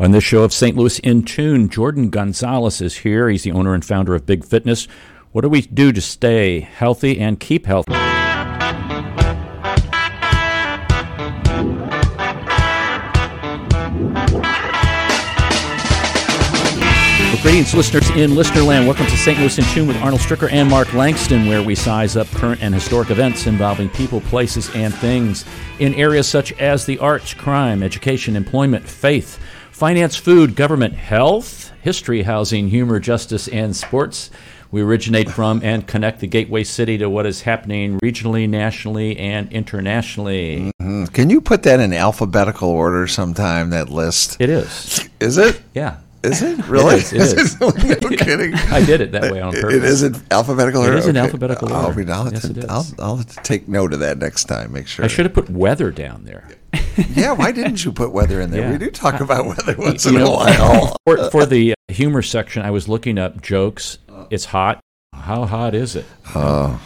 On this show of St. Louis in Tune, Jordan Gonzales is here. He's the owner and founder of Big Fitness. What do we do to stay healthy and keep healthy? Greetings, listeners in Listenerland. Welcome to St. Louis in Tune with Arnold Stricker and Mark Langston, where we size up current and historic events involving people, places, and things in areas such as the arts, crime, education, employment, faith, finance, food, government, health, history, housing, humor, justice, and sports. We originate from and connect the gateway city to what is happening regionally, nationally, and internationally. Mm-hmm. Can you put that in alphabetical order sometime, that list? It is. Is it? Yeah. Is it really? It is. It is. no kidding. I did it that way on purpose. It is in alphabetical order. It is in alphabetical I'll, order. I'll, yes, to, it is. I'll, I'll take note of that next time. Make sure. I should have put weather down there. yeah, why didn't you put weather in there? Yeah. We do talk about weather once You in know, a while. for, for the humor section, I was looking up jokes. It's hot. How hot is it? Oh,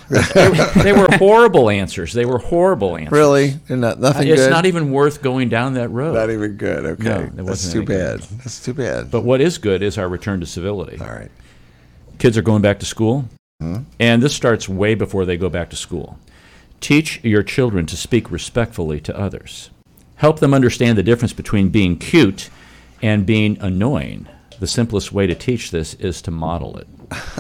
They were horrible answers. They were horrible answers. really? They're not nothing It's good. not even worth going down that road. Not even good. Okay, No, it that's wasn't too any good. bad. That's too bad. But what is good is our return to civility. all right. Kids are going back to school, Hmm? and this starts way before they go back to school. Teach your children to speak respectfully to others. Help them understand the difference between being cute and being annoying. The simplest way to teach this is to model it.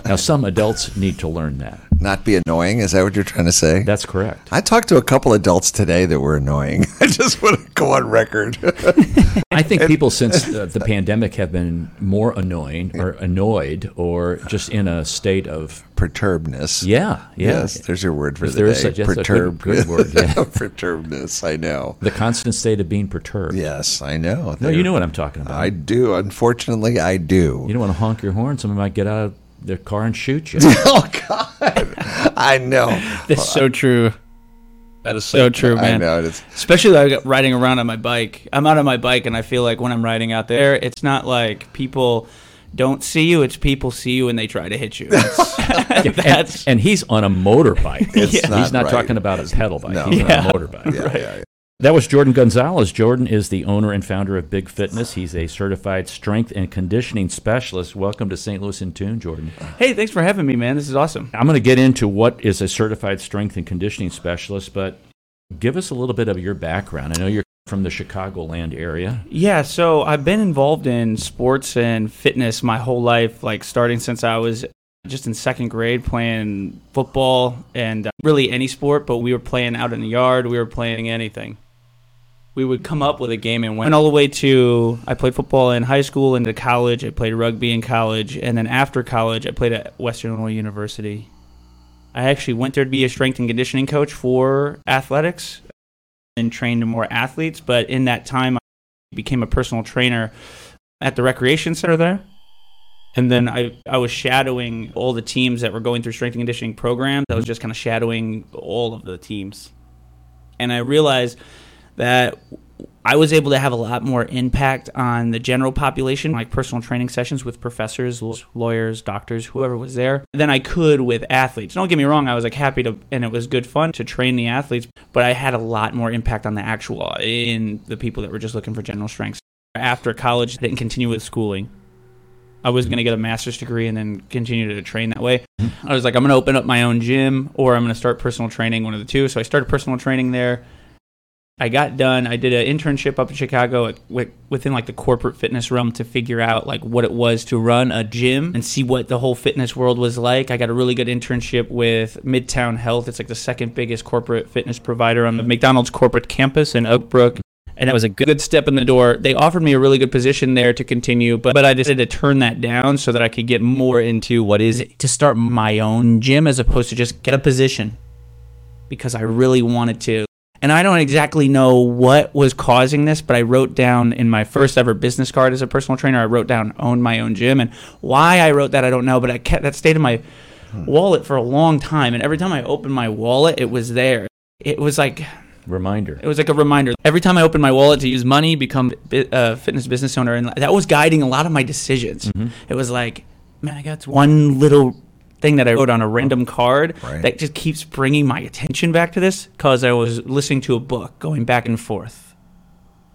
Now, some adults need to learn that. Not be annoying. Is that what you're trying to say? That's correct. I talked to a couple adults today that were annoying. I just want to go on record. I think people since uh, the pandemic have been more annoying or annoyed or just in a state of Perturbedness. yeah, yeah. Yes, there's your word for If the there day. is such- that's a good- good word, yeah. Perturbedness. I know. The constant state of being perturbed. Yes, I know. No, you know what I'm talking about. I do. Unfortunately, I do. you don't want to honk your horn. Somebody might get out of their car and shoot you. oh God, I know. That's so true. That is so true, I man. know. It's, Especially like riding around on my bike. I'm out on my bike, and I feel like when I'm riding out there, it's not like people don't see you; it's people see you and they try to hit you. It's- that's and he's on a motorbike. It's he's not not right. talking about a pedal bike. No. He's Yeah. on a motorbike. yeah, yeah, yeah. That was Jordan Gonzales. Jordan is the owner and founder of Big Fitness. He's a certified strength and conditioning specialist. Welcome to St. Louis in Tune, Jordan. hey, thanks for having me, man. This is awesome. I'm going to get into what is a certified strength and conditioning specialist, but give us a little bit of your background. I know you're from the Chicagoland area. Yeah, so I've been involved in sports and fitness my whole life, like starting since I was just in second grade playing football and uh, really any sport, but we were playing out in the yard, we were playing anything. We would come up with a game and went all the way to I played football in high school into college, I played rugby in college, and then after college I played at Western Illinois University. I actually went there to be a strength and conditioning coach for athletics and trained more athletes, but in that time I became a personal trainer at the recreation center there. And then I, I was shadowing all the teams that were going through strength and conditioning programs. I was just kind of shadowing all of the teams. And I realized that I was able to have a lot more impact on the general population, like personal training sessions with professors, lawyers, doctors, whoever was there, than I could with athletes. Don't get me wrong, I was like happy to, and it was good fun to train the athletes, but I had a lot more impact on the actual, in the people that were just looking for general strength. After college, I didn't continue with schooling. I was going to get a master's degree and then continue to train that way. Mm-hmm. I was like, I'm going to open up my own gym or I'm going to start personal training, one of the two. So I started personal training there. I got done. I did an internship up in Chicago within like the corporate fitness realm to figure out like what it was to run a gym and see what the whole fitness world was like. I got a really good internship with Midtown Health. It's like the second biggest corporate fitness provider on the McDonald's corporate campus in Oak Brook. And that was a good step in the door. They offered me a really good position there to continue, but, but I decided to turn that down so that I could get more into what is it to start my own gym as opposed to just get a position because I really wanted to. And I don't exactly know what was causing this, but I wrote down in my first ever business card as a personal trainer, I wrote down own my own gym. And why I wrote that, I don't know, but I kept that stayed in my wallet for a long time. And every time I opened my wallet, it was there. It was like Reminder. it was like a reminder. Every time I opened my wallet to use money, become a uh, fitness business owner, and that was guiding a lot of my decisions. It was like, man, I got one little thing that I wrote on a random card Right. that just keeps bringing my attention back to this because I was listening to a book, going back and forth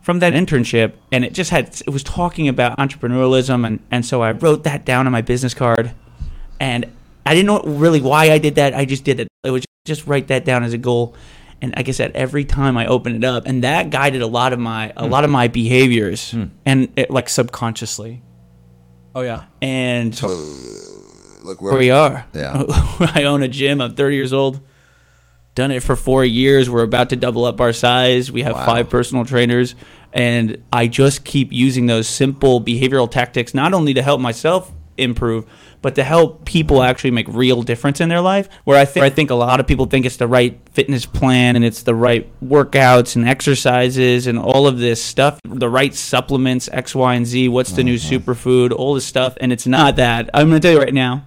from that internship and it just had it was talking about entrepreneurialism and, and so I wrote that down on my business card and I didn't know really why I did that. I just did it. It was just write that down as a goal. And like I said, every time I open it up, and that guided a lot of my a lot of hmm. my behaviors, hmm. and it, like subconsciously. Oh yeah. And Look where we are. Yeah. I own a gym. I'm 30 years old. Done it for four years. We're about to double up our size. We have Wow. five personal trainers. And I just keep using those simple behavioral tactics, not only to help myself improve, but to help people actually make real difference in their life. Where I think I think a lot of people think it's the right fitness plan and it's the right workouts and exercises and all of this stuff, the right supplements, X, Y, and Z. What's the new mm-hmm. superfood? All this stuff, and it's not that. I'm going to tell you right now.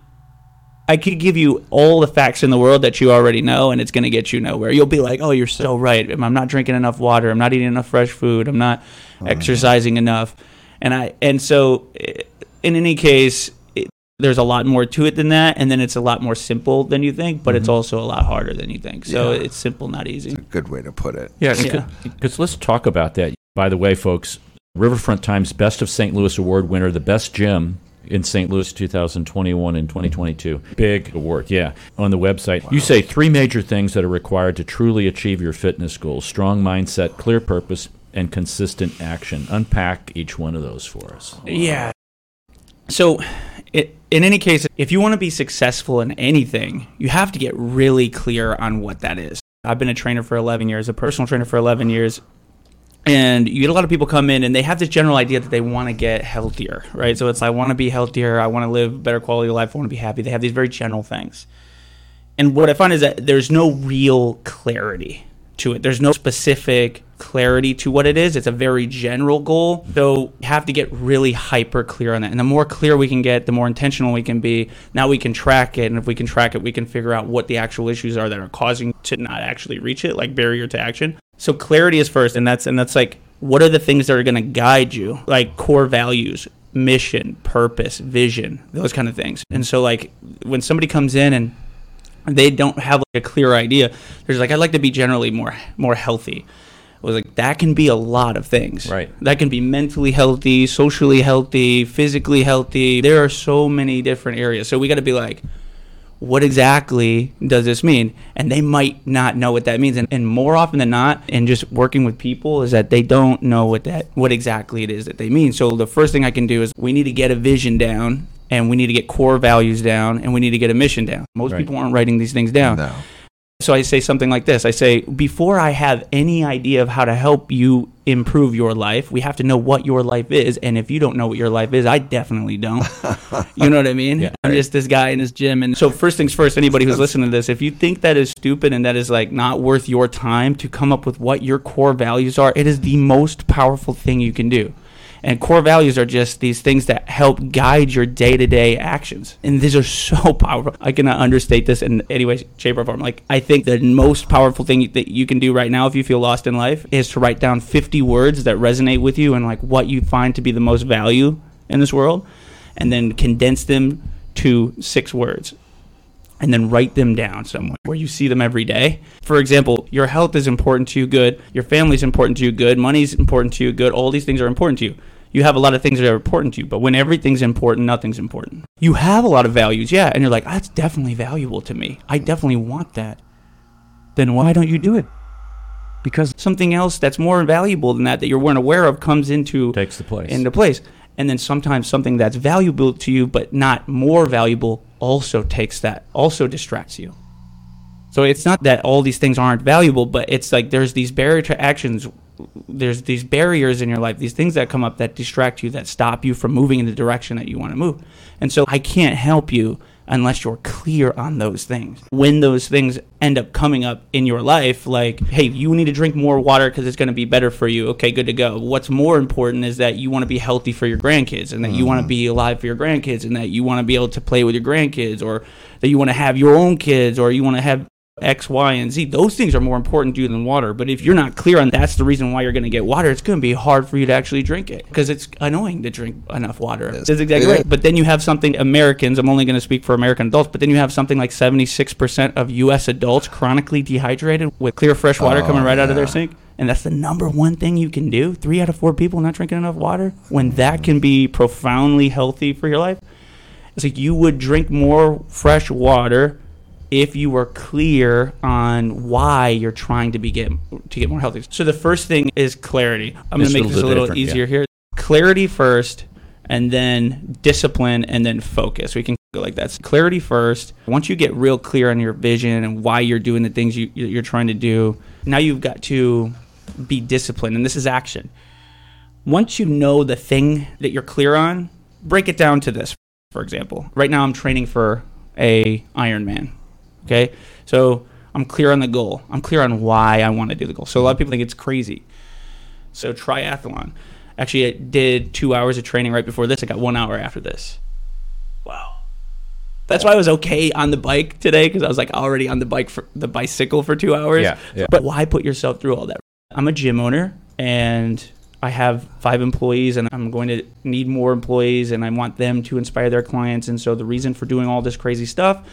I could give you all the facts in the world that you already know, and it's going to get you nowhere. You'll be like, "Oh, you're so right. I'm not drinking enough water. I'm not eating enough fresh food. I'm not exercising enough." And I and so, eh, in any case, it, there's a lot more to it than that, and then it's a lot more simple than you think, but it's also a lot harder than you think. So Yeah. it's simple, not easy. Good way to put it. Yeah, Yeah. because let's talk about that. By the way, folks, Riverfront Times Best of St. Louis Award winner, the best gym in St. Louis 2021 and 2022. Big award, yeah. On the website, you say three major things that are required to truly achieve your fitness goals strong mindset, clear purpose, and consistent action. Unpack each one of those for us. Yeah. So, it, in any case, if you want to be successful in anything, you have to get really clear on what that is. I've been a trainer for 11 years, a personal trainer for 11 years. And you get a lot of people come in and they have this general idea that they want to get healthier, right? So it's I want to be healthier, I want to live better quality of life, I want to be happy. They have these very general things. And what I find is that there's no real clarity to it. There's no specific clarity to what it is. It's a very general goal. So you have to get really hyper clear on that. And the more clear we can get, the more intentional we can be. Now we can track it. And if we can track it, we can figure out what the actual issues are that are causing to not actually reach it, like barrier to action. So clarity is first. And that's and that's like what are the things that are gonna guide you? Like core values, mission, purpose, vision, those kind of things. And so like when somebody comes in and they don't have like a clear idea. There's like I'd like to be generally more more healthy. I was like that can be a lot of things. Right. That can be mentally healthy, socially healthy, physically healthy. There are so many different areas. So we got to be like what exactly does this mean? And they might not know what that means. And, and more often than not, in just working with people, is that they don't know what that what exactly it is that they mean. So the first thing I can do is we need to get a vision down, and we need to get core values down, and we need to get a mission down. Most Right. people aren't writing these things down. No. So I say something like this I say, before I have any idea of how to help you improve your life, we have to know what your life is. And if you don't know what your life is, I definitely don't. you know what I mean? Yeah. I'm just this guy in his gym. And so, first things first, anybody who's listening to this, if you think that is stupid and that is like not worth your time to come up with what your core values are, it is the most powerful thing you can do. And core values are just these things that help guide your day to day actions. And these are so powerful. I cannot understate this in any way, shape, or form. Like, I think the most powerful thing that you can do right now if you feel lost in life is to write down 50 words that resonate with you and like what you find to be the most value in this world, and then condense them to six words and then write them down somewhere where you see them every day. For example, your health is important to you, good. Your family is important to you, good. Money is important to you, good. All these things are important to you. You have a lot of things that are important to you, but when everything's important, nothing's important. You have a lot of values, yeah, and you're like, that's definitely valuable to me. I definitely want that. Then why don't you do it? Because something else that's more valuable than that that you weren't aware of comes into Takes the place. into place. And then sometimes something that's valuable to you but not more valuable also takes that, also distracts you. So it's not that all these things aren't valuable, but it's like there's these barrier to actions, there's these barriers in your life, these things that come up that distract you, that stop you from moving in the direction that you want to move. And so I can't help you unless you're clear on those things. When those things end up coming up in your life, like, hey, you need to drink more water because it's going to be better for you. Okay, good to go. What's more important is that you want to be healthy for your grandkids and that you want to mm. be alive for your grandkids and that you want to be able to play with your grandkids or that you want to have your own kids or you want to have X, Y, and Z. Those things are more important to you than water. But if you're not clear on that's the reason why you're going to get water, it's going to be hard for you to actually drink it because it's annoying to drink enough water. That's exactly Yeah. right. But then you have something, Americans, I'm only going to speak for American adults, but then you have something like 76% of U.S. adults chronically dehydrated with clear, fresh water Oh, coming right out of their sink. And that's the number one thing you can do. Three out of four people not drinking enough water. When that can be profoundly healthy for your life, it's like you would drink more fresh water if you were clear on why you're trying to be get to get more healthy. So the first thing is clarity. I'm going to make this a little different, yeah. easier here. Clarity first, and then discipline, and then focus. We can go like that. So clarity first. Once you get real clear on your vision and why you're doing the things you, you're trying to do, now you've got to be disciplined, and this is action. Once you know the thing that you're clear on, break it down to this. For example, right now I'm training for a Ironman. Okay, so I'm clear on the goal. I'm clear on why I want to do the goal. So a lot of people think it's crazy. So triathlon. Actually, I did two hours of training right before this. I got one hour after this. Wow. That's why I was okay on the bike today because I was like already on the bike for the bicycle for two hours. Yeah, yeah. But why put yourself through all that? I'm a gym owner and I have five employees and I'm going to need more employees and I want them to inspire their clients. And so the reason for doing all this crazy stuff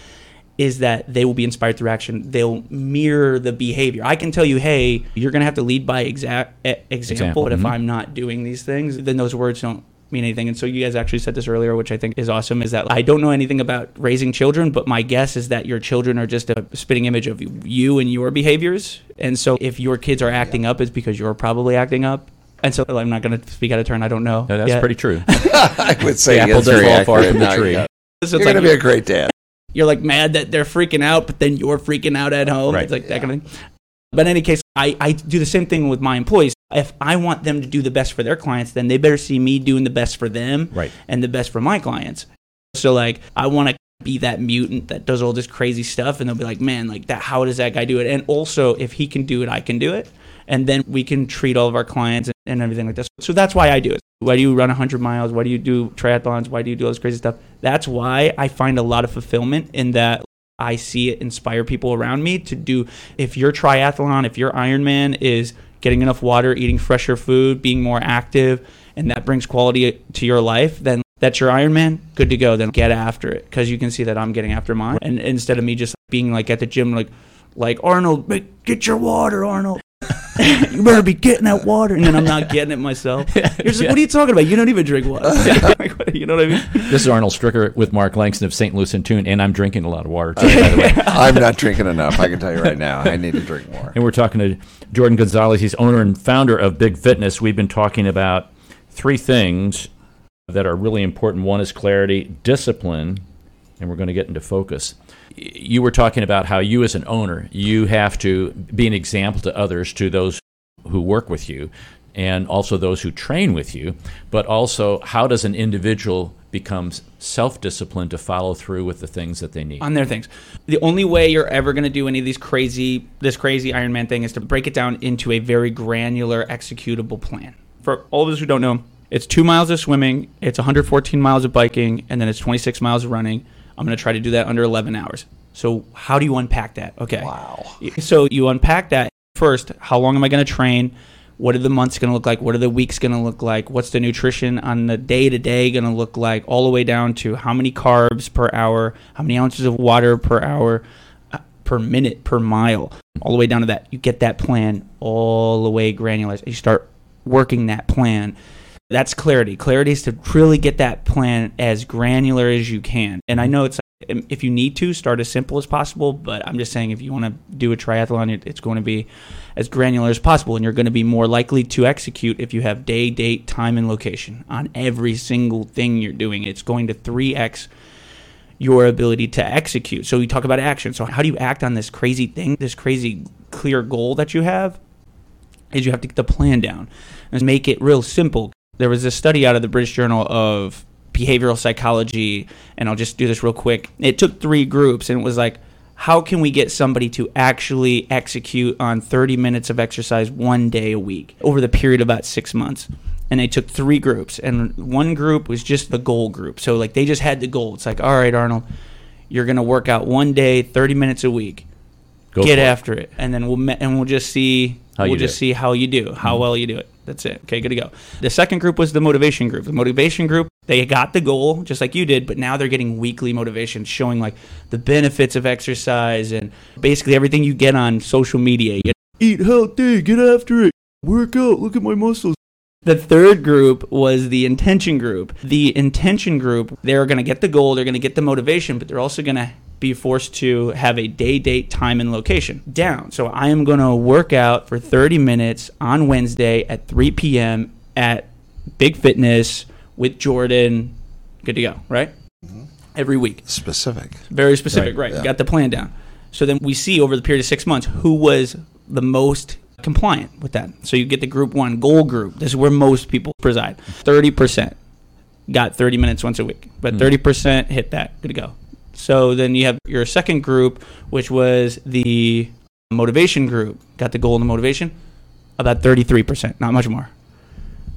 is that they will be inspired through action. They'll mirror the behavior. I can tell you, hey, you're going to have to lead by exa- e- example. Example, But if mhm. I'm not doing these things, then those words don't mean anything. And so you guys actually said this earlier, which I think is awesome, is that I don't know anything about raising children, but my guess is that your children are just a spitting image of you and your behaviors. And so if your kids are acting up, it's because you're probably acting up. And so I'm not going to speak out of turn. I don't know. No, that's yet. pretty true. I would say The apple doesn't fall far from the tree. yeah. So You're it's going to be a great dad. You're like mad that they're freaking out, but then you're freaking out at home. Right. It's like that kind of thing. But in any case, I, I do the same thing with my employees. If I want them to do the best for their clients, then they better see me doing the best for them Right. and the best for my clients. So like I want to be that mutant that does all this crazy stuff and they'll be like, "Man, like that how does that guy do it?" And also if he can do it, I can do it. And then we can treat all of our clients and, and everything like this. So that's why I do it. Why do you run 100 miles? Why do you do triathlons? Why do you do all this crazy stuff? That's why I find a lot of fulfillment in that I see it inspire people around me to do. If your triathlon, if your Ironman is getting enough water, eating fresher food, being more active, and that brings quality to your life, then that's your Ironman. Good to go. Then get after it because you can see that I'm getting after mine. And instead of me just being like at the gym, like, like Arnold, get your water, Arnold. you better be getting that water, and then I'm not getting it myself. You're just like, what are you talking about? You don't even drink water. Like, you know what I mean? This is Arnold Stricker with Mark Langston of St. Louis and Tune, and I'm drinking a lot of water too, by the way. I'm not drinking enough. I can tell you right now. I need to drink more. And we're talking to Jordan Gonzales. He's owner and founder of Big Fitness. We've been talking about three things that are really important. One is clarity, discipline, and we're going to get into focus. You were talking about how you, as an owner, you have to be an example to others, to those who work with you, and also those who train with you. But also, how does an individual become self-disciplined to follow through with the things that they need? on their things. The only way you're ever going to do any of these crazy, this crazy Iron Man thing is to break it down into a very granular, executable plan. For all of us who don't know, it's two miles of swimming, it's 114 miles of biking, and then it's 26 miles of running. I'm going to try to do that under 11 hours. So how do you unpack that? Okay. Wow. So you unpack that first. How long am I going to train? What are the months going to look like? What are the weeks going to look like? What's the nutrition on the day to day going to look like? All the way down to how many carbs per hour, how many ounces of water per hour, uh, per minute, per mile, all the way down to that. You get that plan all the way granular. You start working that plan. That's clarity. Clarity is to really get that plan as granular as you can. And I mm-hmm. know it's um, if you need to start as simple as possible, but I'm just saying if you want to do a triathlon, it's going to be as granular as possible, and you're going to be more likely to execute if you have day, date, time, and location on every single thing you're doing. It's going to 3x your ability to execute. So we talk about action. So how do you act on this crazy thing, this crazy clear goal that you have? Is you have to get the plan down and make it real simple. There was a study out of the British Journal of Behavioral Psychology, and I'll just do this real quick. It took three groups, and it was like, how can we get somebody to actually execute on 30 minutes of exercise one day a week over the period of about six months? And they took three groups, and one group was just the goal group. So, like, they just had the goal. It's like, all right, Arnold, you're going to work out one day, 30 minutes a week Go get for it. after it, and then we'll me- and we'll just see How we'll just do. see how you do, how mm-hmm. well you do it. That's it. Okay, good to go. The second group was the motivation group. The motivation group, they got the goal just like you did, but now they're getting weekly motivation, showing like the benefits of exercise and basically everything you get on social media. You eat healthy, get after it, work out, look at my muscles. The third group was the intention group. The intention group, they're going to get the goal, they're going to get the motivation, but they're also going to be forced to have a day, date, time, and location down. So I am going to work out for 30 minutes on Wednesday at 3 p.m. at Big Fitness with Jordan. Good to go, right? Every week. Specific. Very specific, Right, right? yeah. Got the plan down. So then we see over the period of six months who was the most compliant with that. So you get the group one goal group. This is where most people preside. Thirty percent got thirty minutes once a week, but Hmm. thirty percent hit that. Good to go. So then you have your second group, which was the motivation group. Got the goal and the motivation. About thirty-three percent, not much more.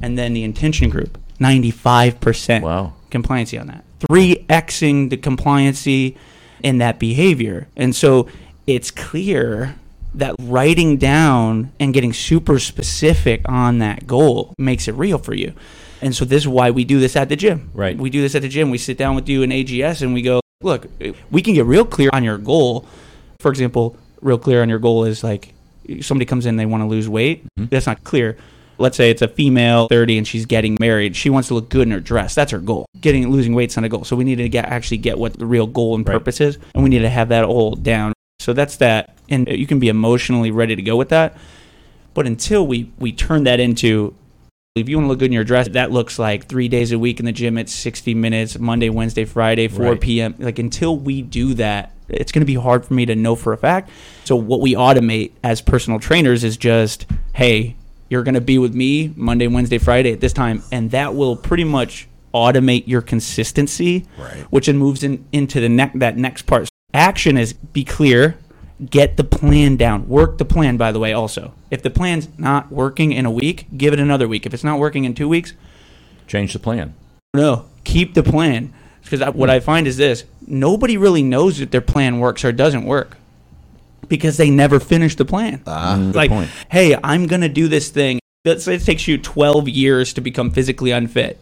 And then the intention group, ninety-five percent Wow. compliancy on that. 3xing the compliancy in that behavior. And so it's clear that writing down and getting super specific on that goal makes it real for you. And so this is why we do this at the gym. Right. We do this at the gym. We sit down with you in AGS and we go, look, we can get real clear on your goal. For example, real clear on your goal is like somebody comes in, they want to lose weight. Mm-hmm. That's not clear. Let's say it's a female 30 and she's getting married. She wants to look good in her dress. That's her goal. Getting losing weight's not a goal. So we need to get actually get what the real goal and Right. purpose is, and we need to have that all down. So that's that, and you can be emotionally ready to go with that. But until we we turn that into if you want to look good in your dress, that looks like three days a week in the gym. It's 60 minutes, Monday, Wednesday, Friday, 4 Right. p.m. Like until we do that, it's going to be hard for me to know for a fact. So what we automate as personal trainers is just, hey, you're going to be with me Monday, Wednesday, Friday at this time, and that will pretty much automate your consistency, Right. which then moves in, into the ne- that next part. Action is be clear, get the plan down, work the plan. By the way, also, if the plan's not working in a week, give it another week. If it's not working in two weeks, Change the plan. no, keep the plan. Because what I find is this: nobody really knows if their plan works or doesn't work because they never finish the plan. Ah. Mm, like, point. hey, I'm gonna do this thing. Let's say it takes you 12 years to become physically unfit.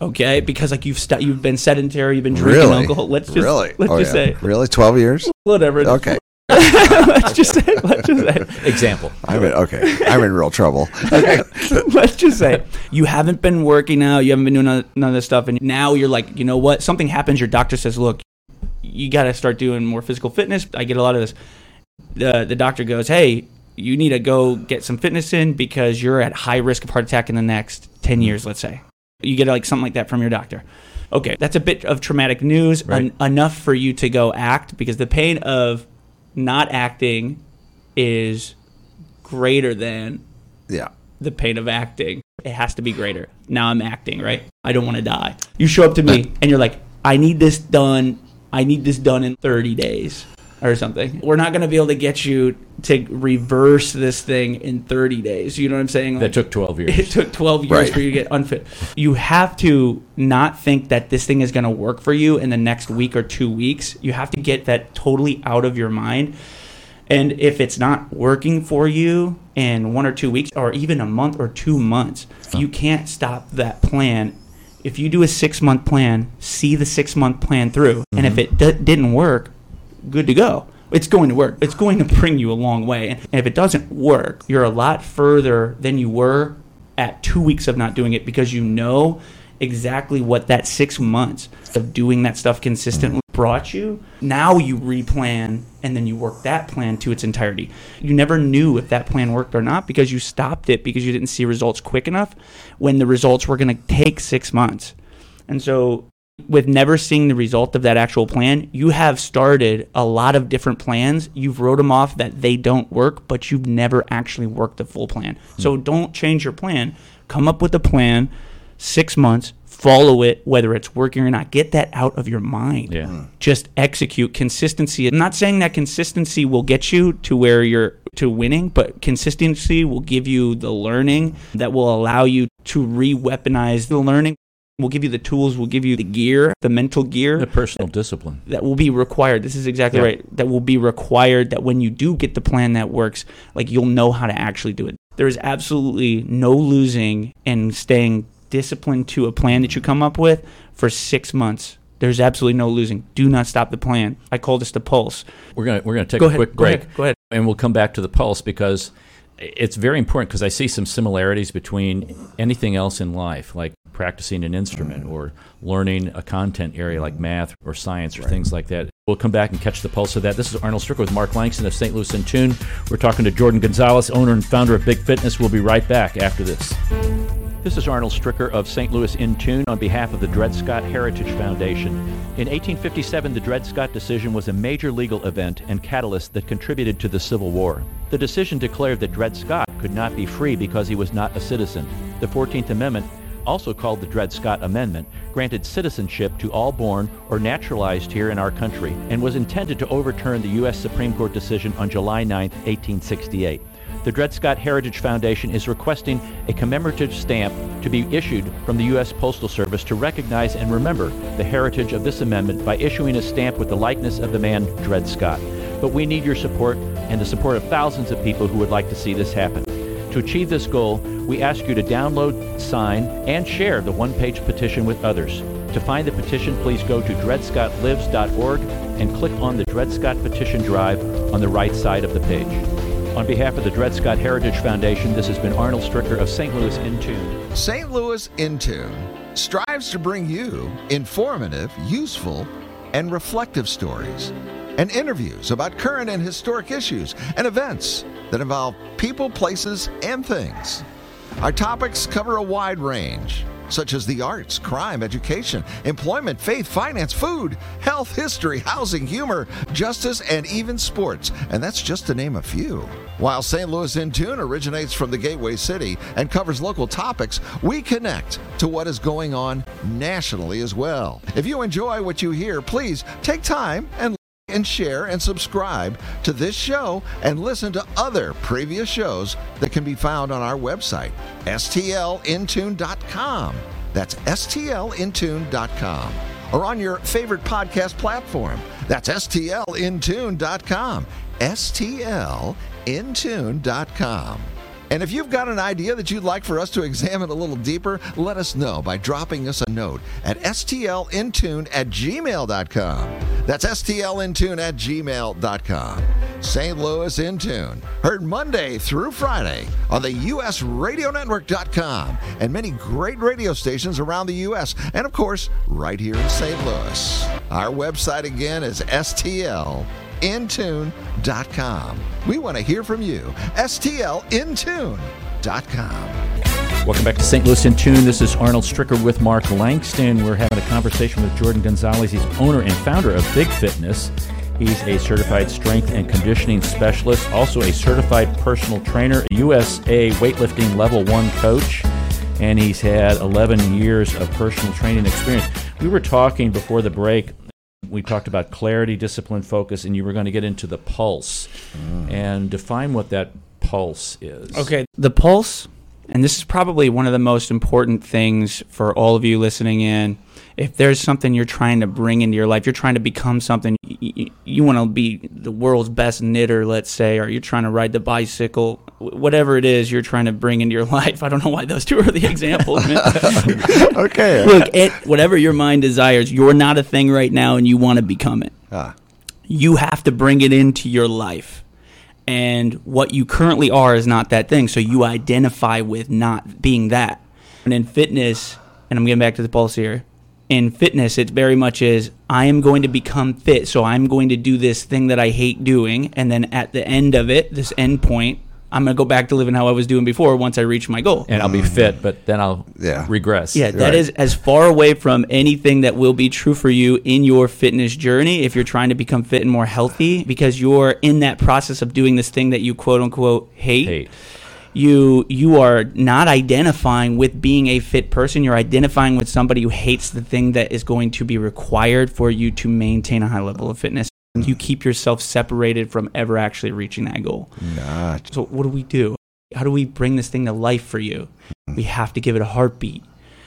Okay, because like you've st- you've been sedentary, you've been drinking Really? alcohol. Let's just really? let's Oh, just yeah. say Really? 12 years? whatever. Okay. Let's just say let's just say Example. I'm in, okay. I'm in real trouble. let's just say you haven't been working out, you haven't been doing none none of this stuff, and now you're like, you know what? Something happens. Your doctor says, look, you got to start doing more physical fitness. I get a lot of this. The the doctor goes, hey, you need to go get some fitness in because you're at high risk of heart attack in the next ten years. Let's say you get like something like that from your doctor. Okay, that's a bit of traumatic news, Right. en- enough for you to go act because the pain of not acting is greater than Yeah. the pain of acting. It has to be greater. Now I'm acting, right? I don't want to die. You show up to me and you're like, I need this done. I need this done in 30 days or something. We're not going to be able to get you to reverse this thing in 30 days. You know what I'm saying? That took 12 years. it took 12 years Right. for you to get unfit. You have to not think that this thing is going to work for you in the next week or two weeks. You have to get that totally out of your mind. And if it's not working for you in one or two weeks, or even a month or two months, you can't stop that plan. If you do a six month plan, see the six month plan through. And if mm-hmm. it d- didn't work, good to go. It's going to work. It's going to bring you a long way. And if it doesn't work, you're a lot further than you were at two weeks of not doing it because you know exactly what that six months of doing that stuff consistently brought you. Now you replan and then you work that plan to its entirety. You never knew if that plan worked or not because you stopped it because you didn't see results quick enough when the results were going to take six months. And so with never seeing the result of that actual plan, you have started a lot of different plans. You've wrote them off that they don't work, but you've never actually worked the full plan. Hmm. So don't change your plan. Come up with a plan, six months, follow it, whether it's working or not. Get that out of your mind. Yeah. Hmm. Just execute consistency. I'm not saying that consistency will get you to where you're to winning, but consistency will give you the learning that will allow you to re-weaponize the learning We'll give you the tools, we'll give you the gear, the mental gear. The personal discipline. that will be required. This is exactly Yeah. right. That will be required that when you do get the plan that works, like you'll know how to actually do it. There is absolutely no losing in staying disciplined to a plan that you come up with for six months. There's absolutely no losing. Do not stop the plan. I call this the pulse. We're gonna we're gonna take Go a ahead, quick go break. ahead, go ahead. And we'll come back to the pulse because it's very important because I see some similarities between anything else in life, like practicing an instrument or learning a content area like math or science or things like that. We'll come back and catch the pulse of that. This is Arnold Stricker with Mark Langston of St. Louis in Tune. We're talking to Jordan Gonzales, owner and founder of Big Fitness. We'll be right back after this. This is Arnold Stricker of St. Louis in Tune on behalf of the Dred Scott Heritage Foundation. In 1857, the Dred Scott decision was a major legal event and catalyst that contributed to the Civil War. The decision declared that Dred Scott could not be free because he was not a citizen. The 14th Amendment, also called the Dred Scott Amendment, granted citizenship to all born or naturalized here in our country and was intended to overturn the U.S. Supreme Court decision on July 9, 1868. The Dred Scott Heritage Foundation is requesting a commemorative stamp to be issued from the U.S. Postal Service to recognize and remember the heritage of this amendment by issuing a stamp with the likeness of the man Dred Scott. But we need your support and the support of thousands of people who would like to see this happen. To achieve this goal, we ask you to download, sign, and share the one page petition with others. To find the petition, please go to dredscottlives.org and click on the Dred Scott Petition Drive on the right side of the page. On behalf of the Dred Scott Heritage Foundation, this has been Arnold Stricker of St. Louis in Tune. St. Louis in Tune strives to bring you informative, useful, and reflective stories and interviews about current and historic issues and events that involve people, places, and things. Our topics cover a wide range, such as the arts, crime, education, employment, faith, finance, food, health, history, housing, humor, justice, and even sports. And that's just to name a few. While St. Louis in Tune originates from the Gateway City and covers local topics, we connect to what is going on nationally as well. If you enjoy what you hear, please take time and and share and subscribe to this show and listen to other previous shows that can be found on our website, stlintune.com. That's stlintune.com. Or on your favorite podcast platform. That's stlintune.com. stlintune.com. And if you've got an idea that you'd like for us to examine a little deeper, let us know by dropping us a note at stlintune at gmail.com. That's stlintune at gmail.com. St. Louis in Tune, heard Monday through Friday on the usradionetwork.com and many great radio stations around the U.S. and, of course, right here in St. Louis. Our website again is stl intune.com. We want to hear from you. STLintune.com. Welcome back to St. Louis in Tune. This is Arnold Stricker with Mark Langston. We're having a conversation with Jordan Gonzales. He's owner and founder of Big Fitness. He's a certified strength and conditioning specialist, also a certified personal trainer, USA weightlifting level one coach, and he's had 11 years of personal training experience. We were talking before the break we talked about clarity, discipline, focus, and you were going to get into the pulse mm. and define what that pulse is. Okay, the pulse, and this is probably one of the most important things for all of you listening in. If there's something you're trying to bring into your life, you're trying to become something, you, you want to be the world's best knitter, let's say, or you're trying to ride the bicycle, whatever it is you're trying to bring into your life. I don't know why those two are the examples. Okay. Look, it, whatever your mind desires, you're not a thing right now and you want to become it. Ah. You have to bring it into your life. And what you currently are is not that thing. So you identify with not being that. And in fitness, and I'm getting back to the pulse here. In fitness, it very much is I am going to become fit. So I'm going to do this thing that I hate doing. And then at the end of it, this end point, I'm going to go back to living how I was doing before once I reach my goal. And I'll be mm-hmm. fit, but then I'll Yeah. regress. Yeah, that Right. is as far away from anything that will be true for you in your fitness journey if you're trying to become fit and more healthy because you're in that process of doing this thing that you quote unquote hate. Hate. You you are not identifying with being a fit person. You're identifying with somebody who hates the thing that is going to be required for you to maintain a high level of fitness. You keep yourself separated from ever actually reaching that goal. So what do we do? How do we bring this thing to life for you? Mm. We have to give it a heartbeat.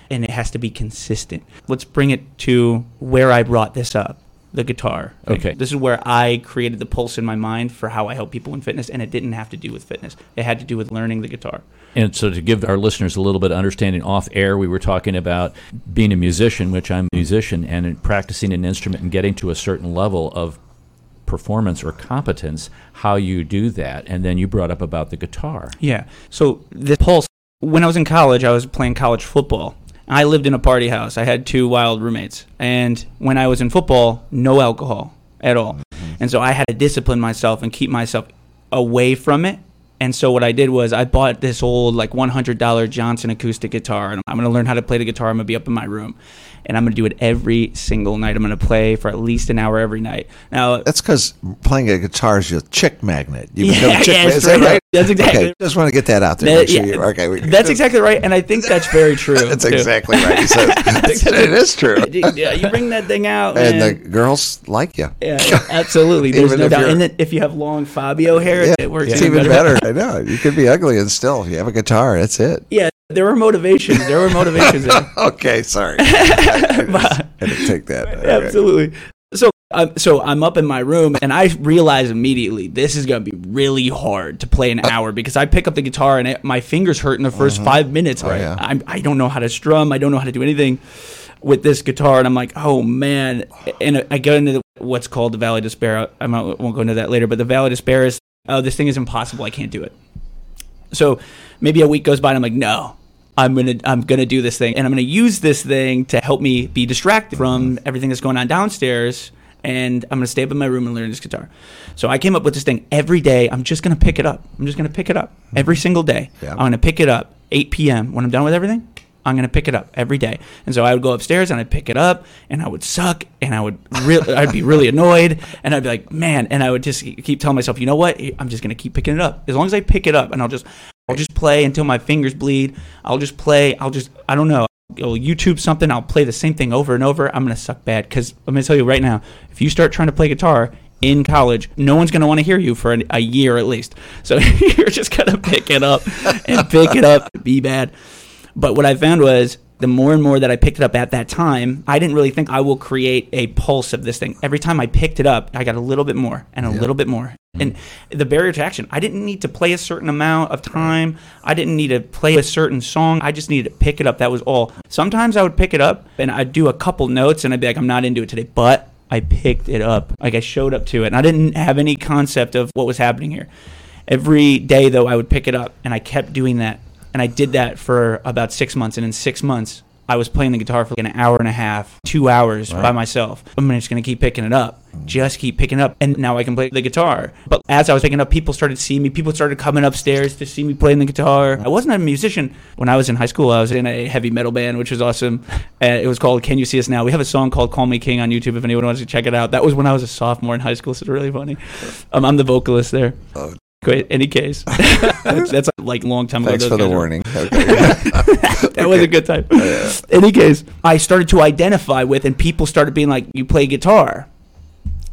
and it has to be consistent. Let's bring it to where I brought this up the guitar. Like, Okay. This is where I created the pulse in my mind for how I help people in fitness, and it didn't have to do with fitness. It had to do with learning the guitar. And so, to give our listeners a little bit of understanding, off air, we were talking about being a musician, which I'm a musician, and practicing an instrument and getting to a certain level of performance or competence, how you do that. And then you brought up about the guitar. Yeah. So this pulse, when I was in college, I was playing college football. I lived in a party house. I had two wild roommates. And when I was in football, no alcohol at all. Mm-hmm. And so I had to discipline myself and keep myself away from it. And so what I did was I bought this old like $100 Johnson acoustic guitar and I'm going to learn how to play the guitar. I'm going to be up in my room and I'm going to do it every single night. I'm going to play for at least an hour every night. Now, That's because playing a guitar is your chick magnet. You Yeah, become a chick yeah, magnet. Is that right? That's exactly- Okay, just want to get that out there. That- sure yeah, okay. We, that's exactly right. And I think that's very true. That's too. exactly right. He said, it is true. yeah, you bring that thing out, And man. the girls like you. yeah, absolutely. There's no doubt. And then if you have long Fabio hair, Yeah, it works it's even better. better. I know. You could be ugly and still, if you have a guitar, that's it. Yeah, there were motivations. There were motivations. Okay, sorry. I to take that. Absolutely. So, um, so I'm up in my room, and I realize immediately this is going to be really hard to play an hour because I pick up the guitar and it, my fingers hurt in the 1st five minutes. Oh, yeah. I'm, I don't know how to strum. I don't know how to do anything with this guitar, and I'm like, oh man. And I go into the, what's called the Valley Despair. I won't go into that later, but the Valley Despair is, oh, this thing is impossible. I can't do it. So maybe a week goes by and I'm like, no, I'm gonna I'm gonna do this thing and I'm gonna use this thing to help me be distracted from everything that's going on downstairs and I'm gonna stay up in my room and learn this guitar. So I came up with this thing every day. I'm just gonna pick it up. I'm just gonna pick it up mm-hmm. every single day. Yeah. I'm gonna pick it up 8 p.m. when I'm done with everything. I'm gonna pick it up every day, and so I would go upstairs and I'd pick it up, and I would suck, and I would really, I'd be really annoyed, and I'd be like, man, and I would just keep telling myself, you know what, I'm just gonna keep picking it up as long as I pick it up, and I'll just, I'll just play until my fingers bleed. I'll just play. I'll just, I don't know. I'll YouTube something. I'll play the same thing over and over. I'm gonna suck bad because I'm gonna tell you right now, if you start trying to play guitar in college, no one's gonna want to hear you for an, a year at least. So you're just gonna pick it up and pick it up, be bad. But what I found was the more and more that I picked it up at that time, I didn't really think I will create a pulse of this thing. Every time I picked it up, I got a little bit more and a little bit more. And the barrier to action, I didn't need to play a certain amount of time. I didn't need to play a certain song. I just needed to pick it up. That was all. Sometimes I would pick it up and I'd do a couple notes and I'd be like, I'm not into it today. But I picked it up. Like I showed up to it and I didn't have any concept of what was happening here. Every day, though, I would pick it up, and I kept doing that. And I did that for about six months. And in six months, I was playing the guitar for like an hour and a half, two hours by myself. I'm just going to keep picking it up, just keep picking it up. And now I can play the guitar. But as I was picking up, people started seeing me. People started coming upstairs to see me playing the guitar. I wasn't a musician. When I was in high school, I was in a heavy metal band, which was awesome. Uh, it was called Can You See Us Now? We have a song called Call Me King on YouTube if anyone wants to check it out. That was when I was a sophomore in high school, so it's really funny. Um, I'm the vocalist there. Any case, that's, that's like a long time ago. Thanks for the were- warning. Okay. that was a good time. Any case, I started to identify with, and people started being like, "You play guitar,"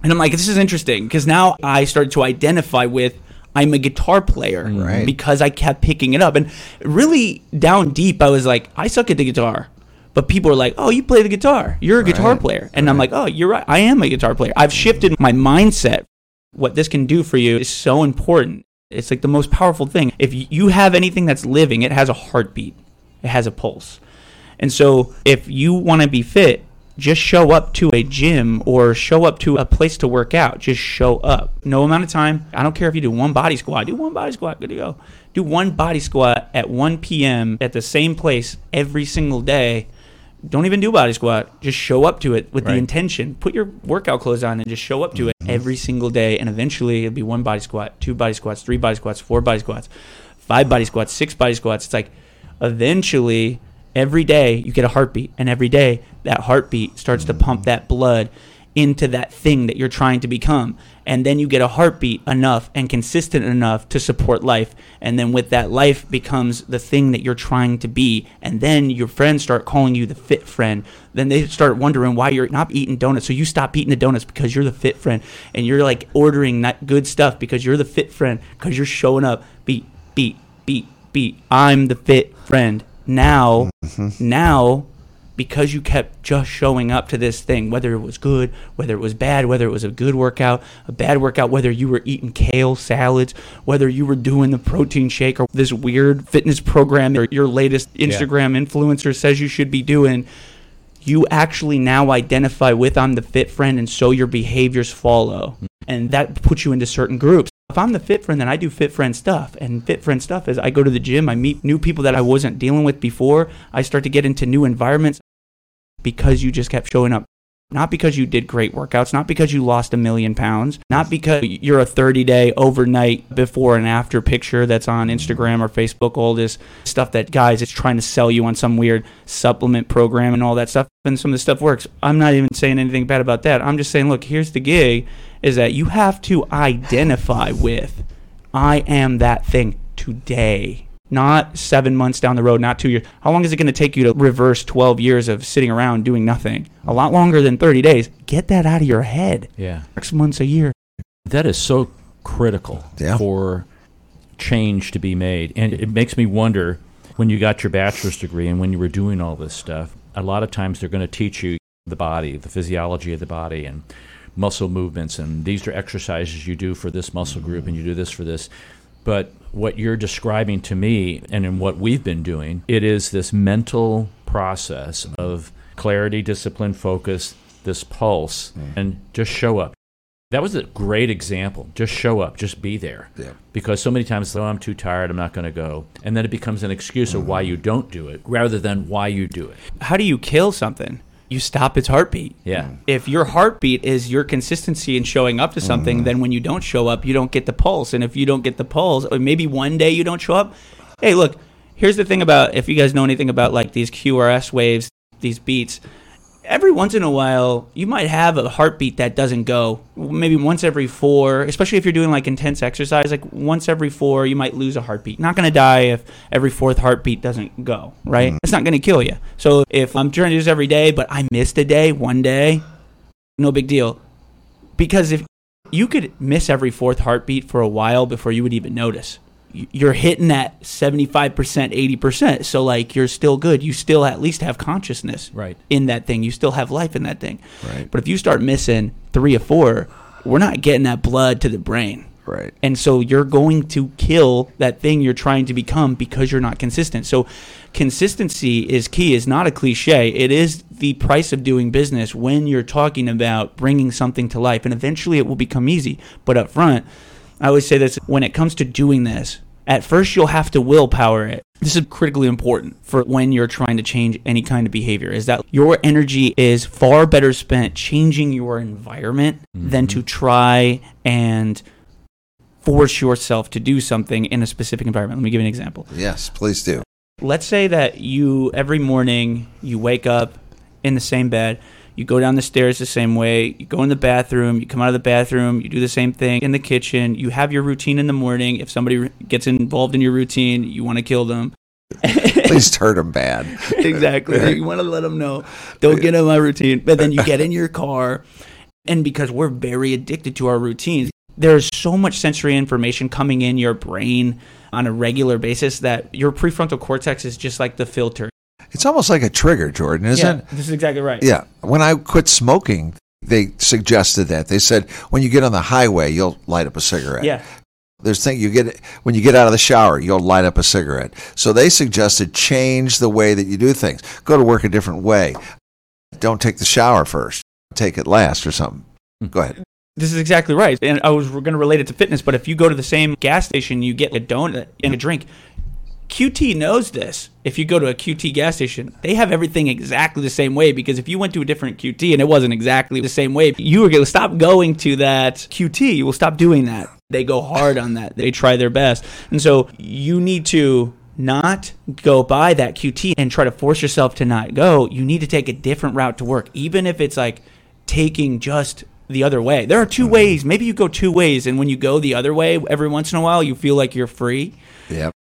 and I'm like, "This is interesting," because now I started to identify with. I'm a guitar player mm-hmm. Right. because I kept picking it up, and really down deep, I was like, "I suck at the guitar," but people were like, "Oh, you play the guitar. You're a guitar Right. player," and I'm like, "Oh, you're right. I am a guitar player." I've shifted my mindset what this can do for you is so important. It's like the most powerful thing. If you have anything that's living, it has a heartbeat, it has a pulse. And so if you want to be fit, just show up to a gym or show up to a place to work out. Just show up. No amount of time. I don't care if you do one body squat. Do one body squat. Good to go. Do one body squat at 1 p.m. at the same place every single day. Don't even do body squat. Just show up to it with the intention. Put your workout clothes on and just show up to it mm-hmm. every single day. And eventually it'll be one body squat, two body squats, three body squats, four body squats, five body squats, six body squats. It's like eventually every day you get a heartbeat. And every day that heartbeat starts to mm-hmm. pump that blood into that thing that you're trying to become. And then you get a heartbeat enough and consistent enough to support life. And then with that, life becomes the thing that you're trying to be. And then your friends start calling you the fit friend. Then they start wondering why you're not eating donuts. So you stop eating the donuts because you're the fit friend. And you're like ordering that good stuff because you're the fit friend, because you're showing up. Beat, beat, beat, beat. I'm the fit friend. Now, mm-hmm. now, because you kept just showing up to this thing, whether it was good, whether it was bad, whether it was a good workout, a bad workout, whether you were eating kale salads, whether you were doing the protein shake or this weird fitness program or your latest Instagram influencer says you should be doing, you actually now identify with I'm the fit friend, and so your behaviors follow. Mm-hmm. And that puts you into certain groups. If I'm the fit friend, then I do fit friend stuff. And fit friend stuff is I go to the gym, I meet new people that I wasn't dealing with before, I start to get into new environments because you just kept showing up. Not because you did great workouts, not because you lost a million pounds, not because you're a 30 day overnight before and after picture that's on Instagram or Facebook, all this stuff that guys is trying to sell you on some weird supplement program and all that stuff. And some of the stuff works. I'm not even saying anything bad about that. I'm just saying, look, here's the gig is that you have to identify with I am that thing today not seven months down the road, not two years. How long is it going to take you to reverse 12 years of sitting around doing nothing? A lot longer than 30 days. Get that out of your head. Yeah. Six months, a year. That is so critical Yeah. for change to be made. And it makes me wonder when you got your bachelor's degree and when you were doing all this stuff, a lot of times they're going to teach you the body, the physiology of the body, and muscle movements. And these are exercises you do for this muscle group, and you do this for this. But what you're describing to me, and in what we've been doing, it is this mental process of clarity, discipline, focus, this pulse, mm. and just show up. That was a great example. Just show up, just be there. Yeah. Because so many times, oh, I'm too tired, I'm not going to go. And then it becomes an excuse of why mm. you don't do it rather than why you do it. How do you kill something? You stop its heartbeat. Yeah. Mm. If your heartbeat is your consistency in showing up to something, mm-hmm. then when you don't show up, you don't get the pulse. And if you don't get the pulse, or maybe one day you don't show up. Hey, look, here's the thing about if you guys know anything about like these QRS waves, these beats, every once in a while you might have a heartbeat that doesn't go. Maybe once every four, especially if you're doing like intense exercise, like once every four, you might lose a heartbeat. Not gonna die if every fourth heartbeat doesn't go, right? Mm-hmm. It's not gonna kill you. So if I'm trying to do this every day, but I missed a day, one day, no big deal. Because if you could miss every fourth heartbeat for a while before you would even notice. You're hitting that 75%, 80%. So, like, you're still good. You still at least have consciousness Right. in that thing. You still have life in that thing. Right. But if you start missing three or four, we're not getting that blood to the brain. Right. And so you're going to kill that thing you're trying to become because you're not consistent. So consistency is key, is not a cliche. It is the price of doing business when you're talking about bringing something to life. And eventually it will become easy. But up front, I always say this when it comes to doing this, at first you'll have to willpower it. This is critically important for when you're trying to change any kind of behavior is that your energy is far better spent changing your environment than to mm-hmm. try and force yourself to do something in a specific environment. Let me give you an example. Yes, please do. Let's say that you every morning you wake up in the same bed, you go down the stairs the same way, you go in the bathroom, you come out of the bathroom, you do the same thing in the kitchen, you have your routine in the morning. If somebody gets involved in your routine, you want to kill them. Please hurt them bad. exactly. You want to let them know. Don't get in my routine. But then you get in your car, and because we're very addicted to our routines, there's so much sensory information coming in your brain on a regular basis that your prefrontal cortex is just like the filter. It's almost like a trigger, Jordan, isn't it? this is exactly right. Yeah. When I quit smoking, they suggested that. They said when you get on the highway, you'll light up a cigarette. Yeah. There's thing you get when you get out of the shower, you'll light up a cigarette. So they suggested change the way that you do things. Go to work a different way. Don't take the shower first. Take it last or something. Hmm. Go ahead. This is exactly right. And I was going to relate it to fitness, but if you go to the same gas station, you get a donut and a drink. QT knows this. If you go to a QT gas station, they have everything exactly the same way because if you went to a different QT and it wasn't exactly the same way, you were going to stop going to that QT. You will stop doing that. They go hard on that. They try their best. And so you need to not go by that QT and try to force yourself to not go. You need to take a different route to work, even if it's like taking just the other way. There are 2 mm-hmm. ways. Maybe you go two ways, and when you go the other way, every once in a while, you feel like you're free.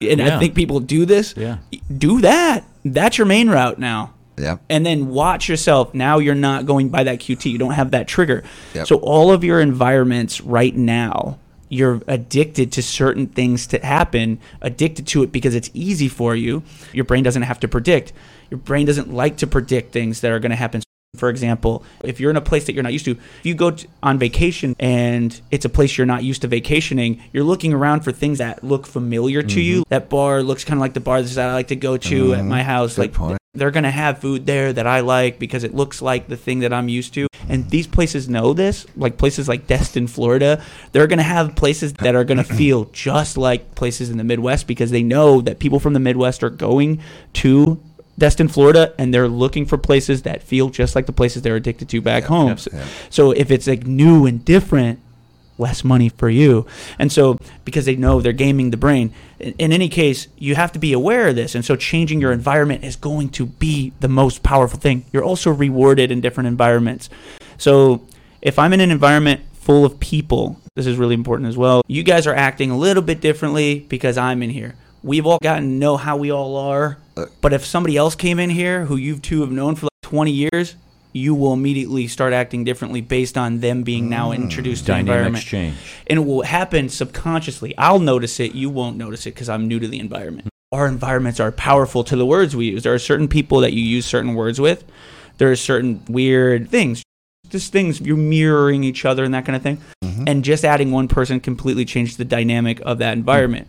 Yep. And Yeah. I think people do this. Yeah. Do that. That's your main route now. Yeah. And then watch yourself. Now you're not going by that QT. You don't have that trigger. Yep. So all of your environments right now, you're addicted to certain things to happen, addicted to it because it's easy for you. Your brain doesn't have to predict. Your brain doesn't like to predict things that are going to happen. For example, if you're in a place that you're not used to, if you go to, on vacation and it's a place you're not used to vacationing, you're looking around for things that look familiar to you. Mm-hmm. That bar looks kind of like the bar that I like to go to at mm-hmm. my house. Like point. they're going to have food there that I like because it looks like the thing that I'm used to. And these places know this, like places like Destin, Florida. They're going to have places that are going to feel just like places in the Midwest because they know that people from the Midwest are going to Destin, Florida, and they're looking for places that feel just like the places they're addicted to back home. yep, So- yep. so if it's like new and different, less money for you. And so because they know they're gaming the brain. In, in any case, you have to be aware of this. And so changing your environment is going to be the most powerful thing. You're also rewarded in different environments. So if I'm in an environment full of people, this is really important as well. You guys are acting a little bit differently because I'm in here. We've all gotten to know how we all are. Uh, but if somebody else came in here who you two have known for like 20 years, you will immediately start acting differently based on them being now mm, introduced to the environment. change. And it will happen subconsciously. I'll notice it. You won't notice it because I'm new to the environment. Our environments are powerful to the words we use. There are certain people that you use certain words with. There are certain weird things, just things you're mirroring each other and that kind of thing. Mm-hmm. And just adding one person completely changed the dynamic of that environment.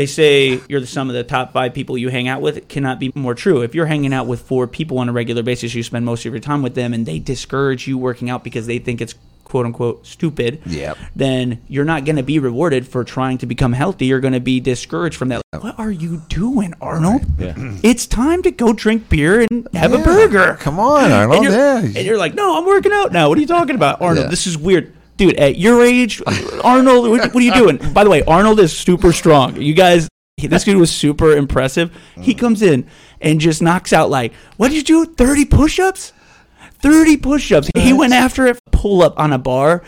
They say you're the sum of the top five people you hang out with. It cannot be more true. If you're hanging out with four people on a regular basis, you spend most of your time with them, and they discourage you working out because they think it's quote unquote stupid. Yep. Then you're not going to be rewarded for trying to become healthy. You're going to be discouraged from that. What are you doing, Arnold? Yeah. It's time to go drink beer and have a burger. Come on, Arnold. And you're, yeah. and you're like, no, I'm working out now. What are you talking about, Arnold? Yeah. This is weird. Dude, at your age, Arnold, what, what are you doing? By the way, Arnold is super strong. You guys, this dude was super impressive. He mm. comes in and just knocks out like, what did you do? 30 push ups? 30 push ups. He went after it, pull up on a bar,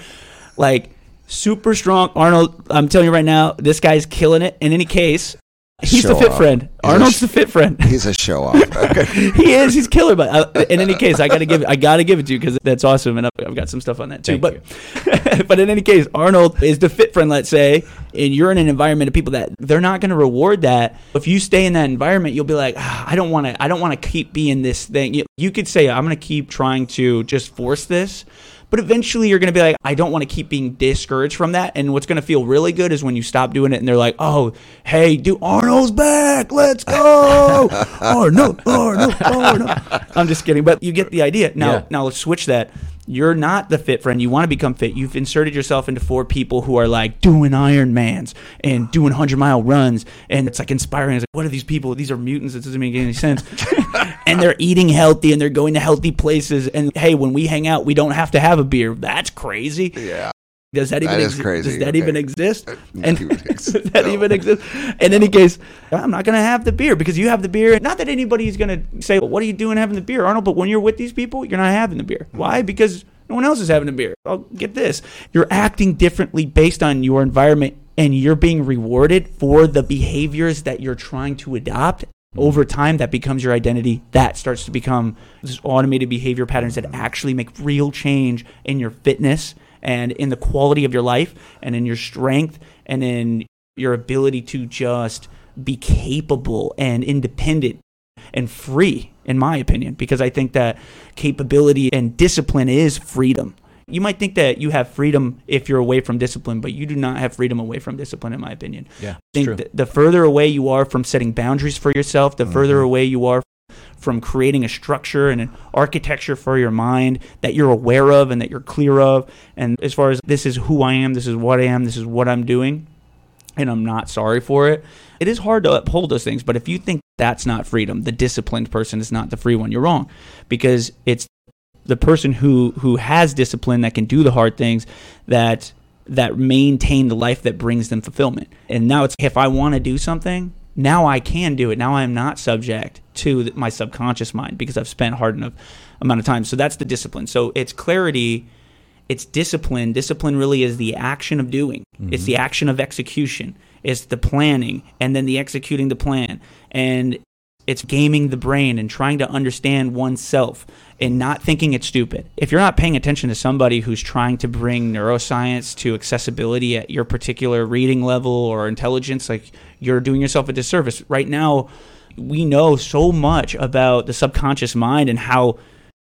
like super strong. Arnold, I'm telling you right now, this guy's killing it. In any case, he's the fit off. friend. He's Arnold's sh- the fit friend He's a show off. Okay. he is. He's killer. But uh, in any case, I gotta give. I gotta give it to you because that's awesome, and I've, I've got some stuff on that too. Thank but but in any case, Arnold is the fit friend. Let's say, and you're in an environment of people that they're not going to reward that. If you stay in that environment, you'll be like, "Ah, I don't want to. I don't want to keep being this thing. You, you could say, I'm going to keep trying to just force this. But eventually, you're going to be like, I don't want to keep being discouraged from that. And what's going to feel really good is when you stop doing it and they're like, oh, hey, dude, Arnold's back. Let's go. Arnold, Arnold, Arnold. I'm just kidding. But you get the idea. Now, Yeah. now let's switch that. You're not the fit friend. You want to become fit. You've inserted yourself into four people who are like doing Ironmans and doing 100 mile runs. And it's like inspiring. It's like, what are these people? These are mutants. It doesn't make any sense. and they're eating healthy and they're going to healthy places. And hey, when we hang out, we don't have to have a beer. That's crazy. Yeah. Does that even That is exi- crazy. Does that Okay. even exist? And that even exist? In any case, I'm not going to have the beer because you have the beer. Not that anybody's going to say, well, "What are you doing having the beer, Arnold?" But when you're with these people, you're not having the beer. Why? Mm-hmm. Because no one else is having a beer. I'll get this. You're acting differently based on your environment, and you're being rewarded for the behaviors that you're trying to adopt. Mm-hmm. Over time, that becomes your identity. That starts to become this automated behavior patterns that mm-hmm. actually make real change in your fitness and in the quality of your life and in your strength and in your ability to just be capable and independent and free, in my opinion, because I think that capability and discipline is freedom. You might think that you have freedom if you're away from discipline, but you do not have freedom away from discipline, in my opinion. Yeah, I think the further away you are from setting boundaries for yourself, the mm-hmm. further away you are from creating a structure and an architecture for your mind that you're aware of and that you're clear of. And as far as this is who I am, this is what I am, this is what I'm doing, and I'm not sorry for it. It is hard to uphold those things, but if you think that's not freedom, the disciplined person is not the free one, you're wrong. Because it's the person who who has discipline that can do the hard things that that maintain the life that brings them fulfillment. And now it's if I want to do something, now I can do it. Now I'm not subject to my subconscious mind because I've spent hard enough amount of time. So that's the discipline. So it's clarity it's discipline. Discipline really is the action of doing. It's the mm-hmm. action of execution. It's the planning and then the executing the plan. And It's gaming the brain and trying to understand oneself and not thinking it's stupid. If you're not paying attention to somebody who's trying to bring neuroscience to accessibility at your particular reading level or intelligence, like you're doing yourself a disservice. Right now, we know so much about the subconscious mind and how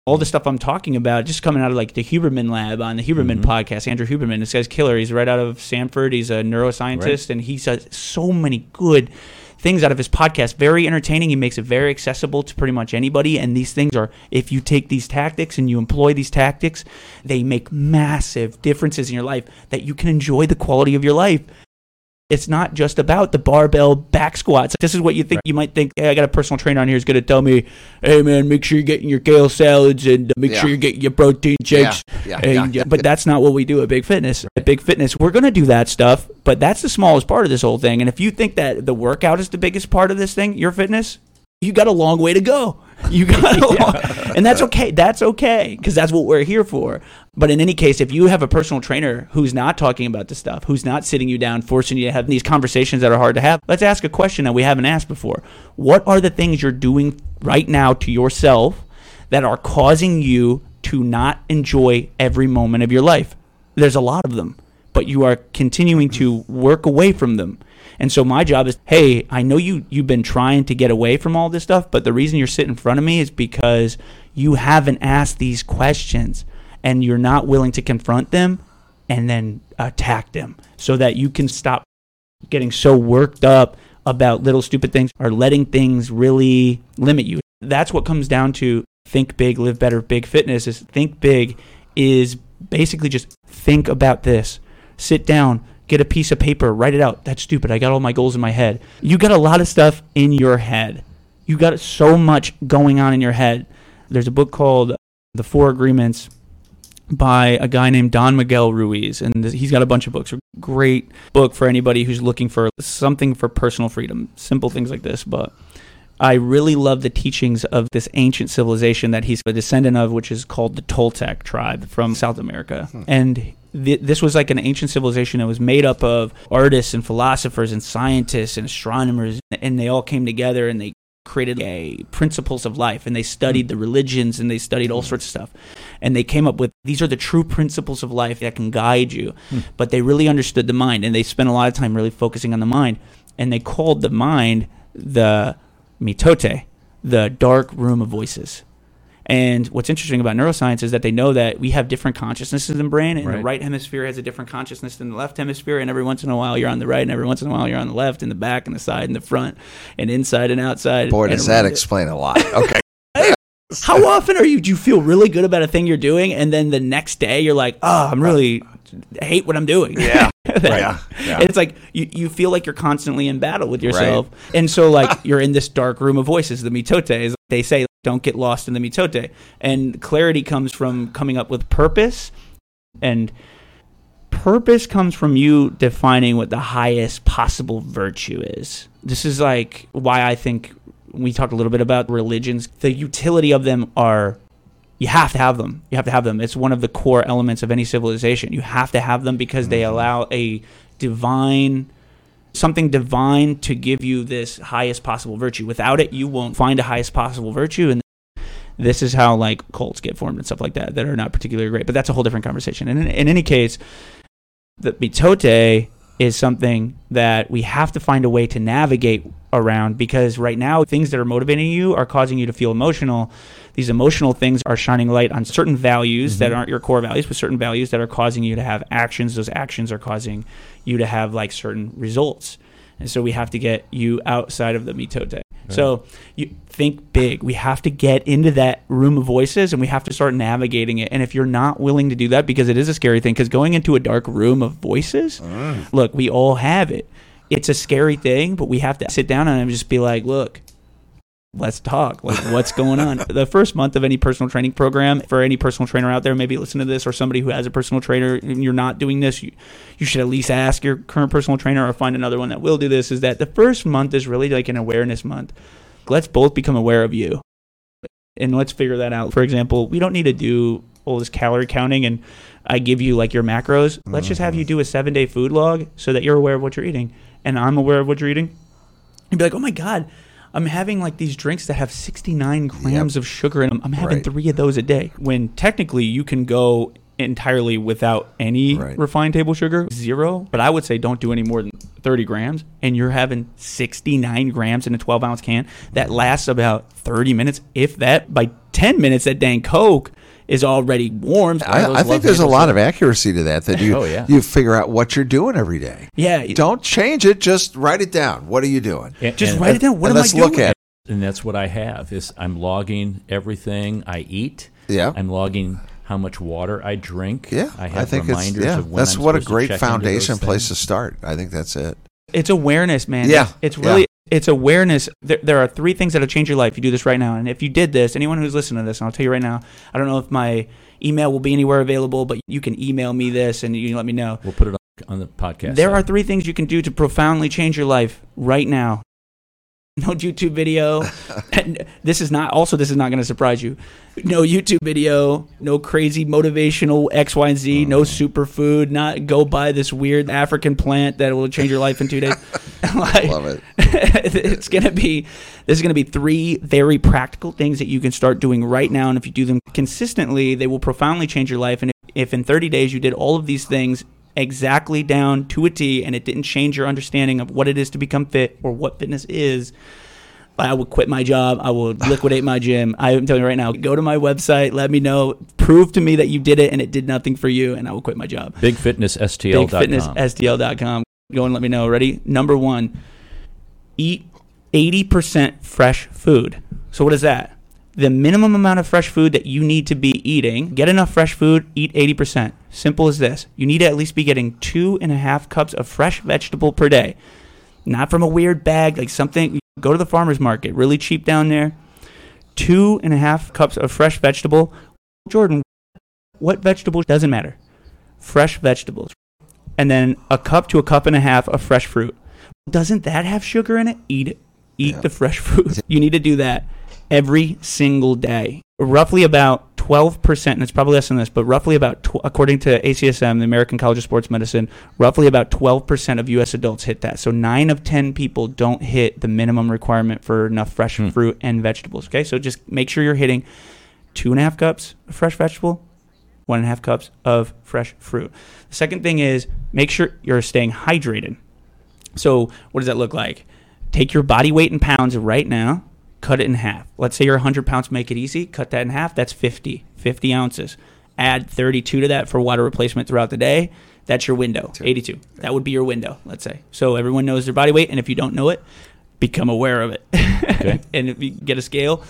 all the stuff I'm talking about just coming out of like the Huberman lab on the Huberman Mm-hmm. podcast. Andrew Huberman, this guy's killer. He's right out of Stanford. He's a neuroscientist Right. and he says so many good things out of his podcast. Very entertaining. He makes it very accessible to pretty much anybody. And these things are, if you take these tactics and you employ these tactics, they make massive differences in your life that you can enjoy the quality of your life. It's not just about the barbell back squats. This is what you think. You might think, hey, I got a personal trainer on here who's going to tell me, hey, man, make sure you're getting your kale salads and uh, make Yeah. sure you're getting your protein shakes. yeah, And, yeah. uh, But that's not what we do at Big Fitness. At Big Fitness, we're going to do that stuff, but that's the smallest part of this whole thing. And if you think that the workout is the biggest part of this thing, your fitness, you got a long way to go. You got a long, and that's okay. That's okay because that's what we're here for. But in any case, if you have a personal trainer who's not talking about this stuff, who's not sitting you down, forcing you to have these conversations that are hard to have, let's ask a question that we haven't asked before. What are the things you're doing right now to yourself that are causing you to not enjoy every moment of your life? There's a lot of them, but you are continuing to work away from them. And so my job is, hey, I know you you've been trying to get away from all this stuff, but the reason you're sitting in front of me is because you haven't asked these questions and you're not willing to confront them and then attack them so that you can stop getting so worked up about little stupid things or letting things really limit you. That's what comes down to think big, live better, big fitness is think big is basically just think about this. Sit down, get a piece of paper, write it out. That's stupid. I got all my goals in my head. You got a lot of stuff in your head. You got so much going on in your head. There's a book called The Four Agreements by a guy named Don Miguel Ruiz, and he's got a bunch of books. A great book for anybody who's looking for something for personal freedom, simple things like this. But I really love the teachings of this ancient civilization that he's a descendant of, which is called the Toltec tribe from South America. Hmm. And th- this was like an ancient civilization that was made up of artists and philosophers and scientists and astronomers, and they all came together and they created a principles of life and they studied the religions and they studied all sorts of stuff. And they came up with these are the true principles of life that can guide you. But they really understood the mind and they spent a lot of time really focusing on the mind. And they called the mind the mitote the dark room of voices and what's interesting about neuroscience is that they know that we have different consciousnesses in brain, and the Right. right hemisphere has a different consciousness than the left hemisphere. And every once in a while, you're on the right, and every once in a while, you're on the left, and the back, and the side, and the front, and inside and outside. Boy, and does that around it. explain a lot. Okay. How often are you? Do you feel really good about a thing you're doing, and then the next day you're like, "Oh, I'm really I hate what I'm doing." Yeah. That- Yeah. Yeah. It's like you, you feel like you're constantly in battle with yourself. And so like you're in this dark room of voices, the mitote. They say don't get lost in the mitote. And clarity comes from coming up with purpose and purpose comes from you defining what the highest possible virtue is. This is like why I think we talked a little bit about religions. The utility of them are you have to have them. You have to have them. It's one of the core elements of any civilization. You have to have them because they mm-hmm. allow a divine something divine to give you this highest possible virtue. Without it, you won't find a highest possible virtue and this is how like cults get formed and stuff like that that are not particularly great. But that's a whole different conversation. And in, in any case, the mitote is something that we have to find a way to navigate around because right now things that are motivating you are causing you to feel emotional. These emotional things are shining light on certain values that mm-hmm. aren't your core values, but certain values that are causing you to have actions. Those actions are causing you to have like certain results. And so we have to get you outside of the mitote. So you think big. We have to get into that room of voices and we have to start navigating it. And if you're not willing to do that, because it is a scary thing, because going into a dark room of voices, look, we all have it. It's a scary thing, but we have to sit down and just be like, look, let's talk. Like, what's going on? the first month of any personal training program, for any personal trainer out there, maybe listen to this, or somebody who has a personal trainer and you're not doing this, you, you should at least ask your current personal trainer or find another one that will do this. Is that the first month is really like an awareness month. Let's both become aware of you and let's figure that out. For example, we don't need to do all this calorie counting and I give you like your macros. Let's just have you mm-hmm. do a seven day food log so that you're aware of what you're eating and I'm aware of what you're eating. You'd be like, oh my God, I'm having like these drinks that have 69 grams of sugar in them. I'm having Right. three of those a day. When technically you can go entirely without any Right. refined table sugar, zero. But I would say don't do any more than 30 grams, and you're having 69 grams in a 12 ounce can that lasts about 30 minutes, if that. By 10 minutes, that dang Coke is already warm. I, I think there's a lot of accuracy to that. That you Oh, yeah. you figure out what you're doing every day. yeah, Don't change it. Just write it down. What are you doing? And- just and- write it down. What am let's I doing? look at. and that's what I have is I'm logging everything I eat. Yeah. I'm logging how much water I drink. Yeah, I have think it's reminders yeah. of when That's I'm what a supposed to great check into those foundation place to start. I think that's it. It's awareness, man. Yeah, It's, it's yeah. It's awareness. There, there are three things that'll change your life. You do this right now, and if you did this, anyone who's listening to this, and I'll tell you right now, I don't know if my email will be anywhere available, but you can email me this and you can let me know. We'll put it on, on the podcast. There site. are three things you can do to profoundly change your life right now. No YouTube video. and this is not also this is not going to surprise you. No YouTube video, no crazy motivational X, Y, and Z, no superfood, not go buy this weird African plant that will change your life in two days. Like- Love it. it's going to be this is going to be three very practical things that you can start doing right now and if you do them consistently they will profoundly change your life and if, if in 30 days you did all of these things exactly down to a T and it didn't change your understanding of what it is to become fit or what fitness is I would quit my job. I would liquidate my gym. I am telling you right now, go to my website, let me know, prove to me that you did it and it did nothing for you, and I will quit my job. BigFitnessSTL.com. BigFitnessSTL.com. Go and let me know. Ready? Number one, eat 80% fresh food. So, what is that? The minimum amount of fresh food that you need to be eating. Get enough fresh food, eat 80%. Simple as this. You need to at least be getting two and a half cups of fresh vegetable per day. Not from a weird bag, like something. Go to the farmer's market, really cheap down there. Two and a half cups of fresh vegetable. Jordan, what vegetable doesn't matter? Fresh vegetables and then a cup to a cup and a half of fresh fruit. Doesn't that have sugar in it? Eat it. Eat Yeah. the fresh fruit. You need to do that every single day. Roughly about 12%, and it's probably less than this, but roughly about, tw- according to ACSM, the American College of Sports Medicine, roughly about 12% of U.S. adults hit that. So 9 of 10 people don't hit the minimum requirement for enough fresh Hmm. fruit and vegetables. Okay, so just make sure you're hitting two and a half cups of fresh vegetable, one and a half cups of fresh fruit. The second thing is make sure you're staying hydrated. So, what does that look like? Take your body weight in pounds right now, cut it in half. Let's say you're 100 pounds, make it easy, cut that in half. That's 50, 50 ounces. Add 32 to that for water replacement throughout the day. That's your window, 82. That would be your window, let's say. So, everyone knows their body weight, and if you don't know it, become aware of it. Okay. and if you get a scale,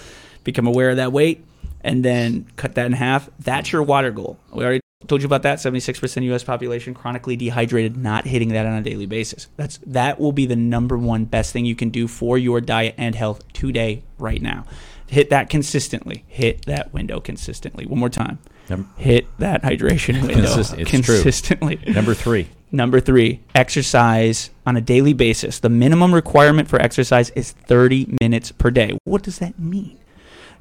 become aware of that weight, and then cut that in half. That's your water goal. We already told you about that. Seventy-six percent U.S. population chronically dehydrated, not hitting that on a daily basis. That's that will be the number one best thing you can do for your diet and health today, right now. Hit that consistently. Hit that window consistently. One more time. Hit that hydration window Consist- it's true. consistently. Number three. Number three, exercise on a daily basis. The minimum requirement for exercise is 30 minutes per day. What does that mean?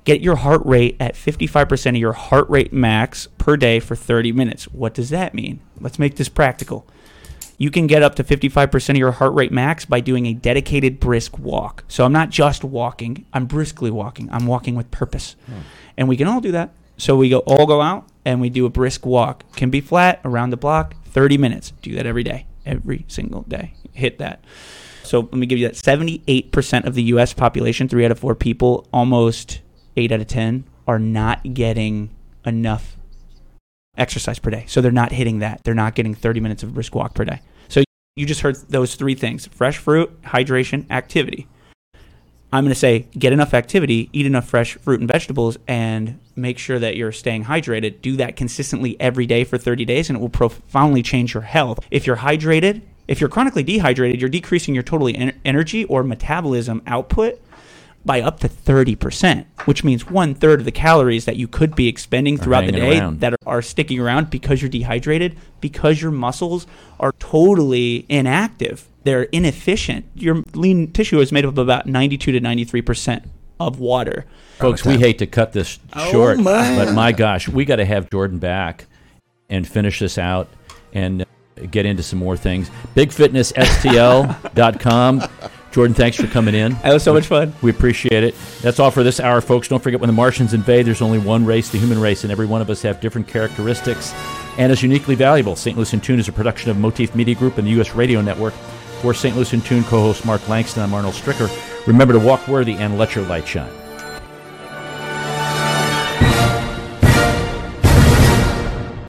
Get your heart rate at 55% of your heart rate max per day for 30 minutes. What does that mean? Let's make this practical. You can get up to 55% of your heart rate max by doing a dedicated brisk walk. So I'm not just walking, I'm briskly walking. I'm walking with purpose. Hmm. And we can all do that. So we go all go out and we do a brisk walk. Can be flat around the block, 30 minutes. Do that every day. Every single day. Hit that. So let me give you that 78% of the US population, 3 out of 4 people, almost 8 out of 10 are not getting enough exercise per day. So they're not hitting that. They're not getting 30 minutes of brisk walk per day. So you just heard those three things fresh fruit, hydration, activity. I'm going to say get enough activity, eat enough fresh fruit and vegetables, and make sure that you're staying hydrated. Do that consistently every day for 30 days, and it will profoundly change your health. If you're hydrated, if you're chronically dehydrated, you're decreasing your total en- energy or metabolism output by up to 30%, which means one third of the calories that you could be expending throughout the day around. that are sticking around because you're dehydrated, because your muscles are totally inactive. They're inefficient. Your lean tissue is made up of about 92 to 93% of water. Folks, we hate to cut this Oh, short, my. but my gosh, we got to have Jordan back and finish this out and uh, get into some more things. BigFitnessSTL.com. Jordan, thanks for coming in. That was so much fun. We appreciate it. That's all for this hour, folks. Don't forget when the Martians invade, there's only one race, the human race, and every one of us have different characteristics and is uniquely valuable. St. Louis in Tune is a production of Motif Media Group and the U.S. Radio Network. For St. Louis in Tune co host Mark Langston, I'm Arnold Stricker. Remember to walk worthy and let your light shine.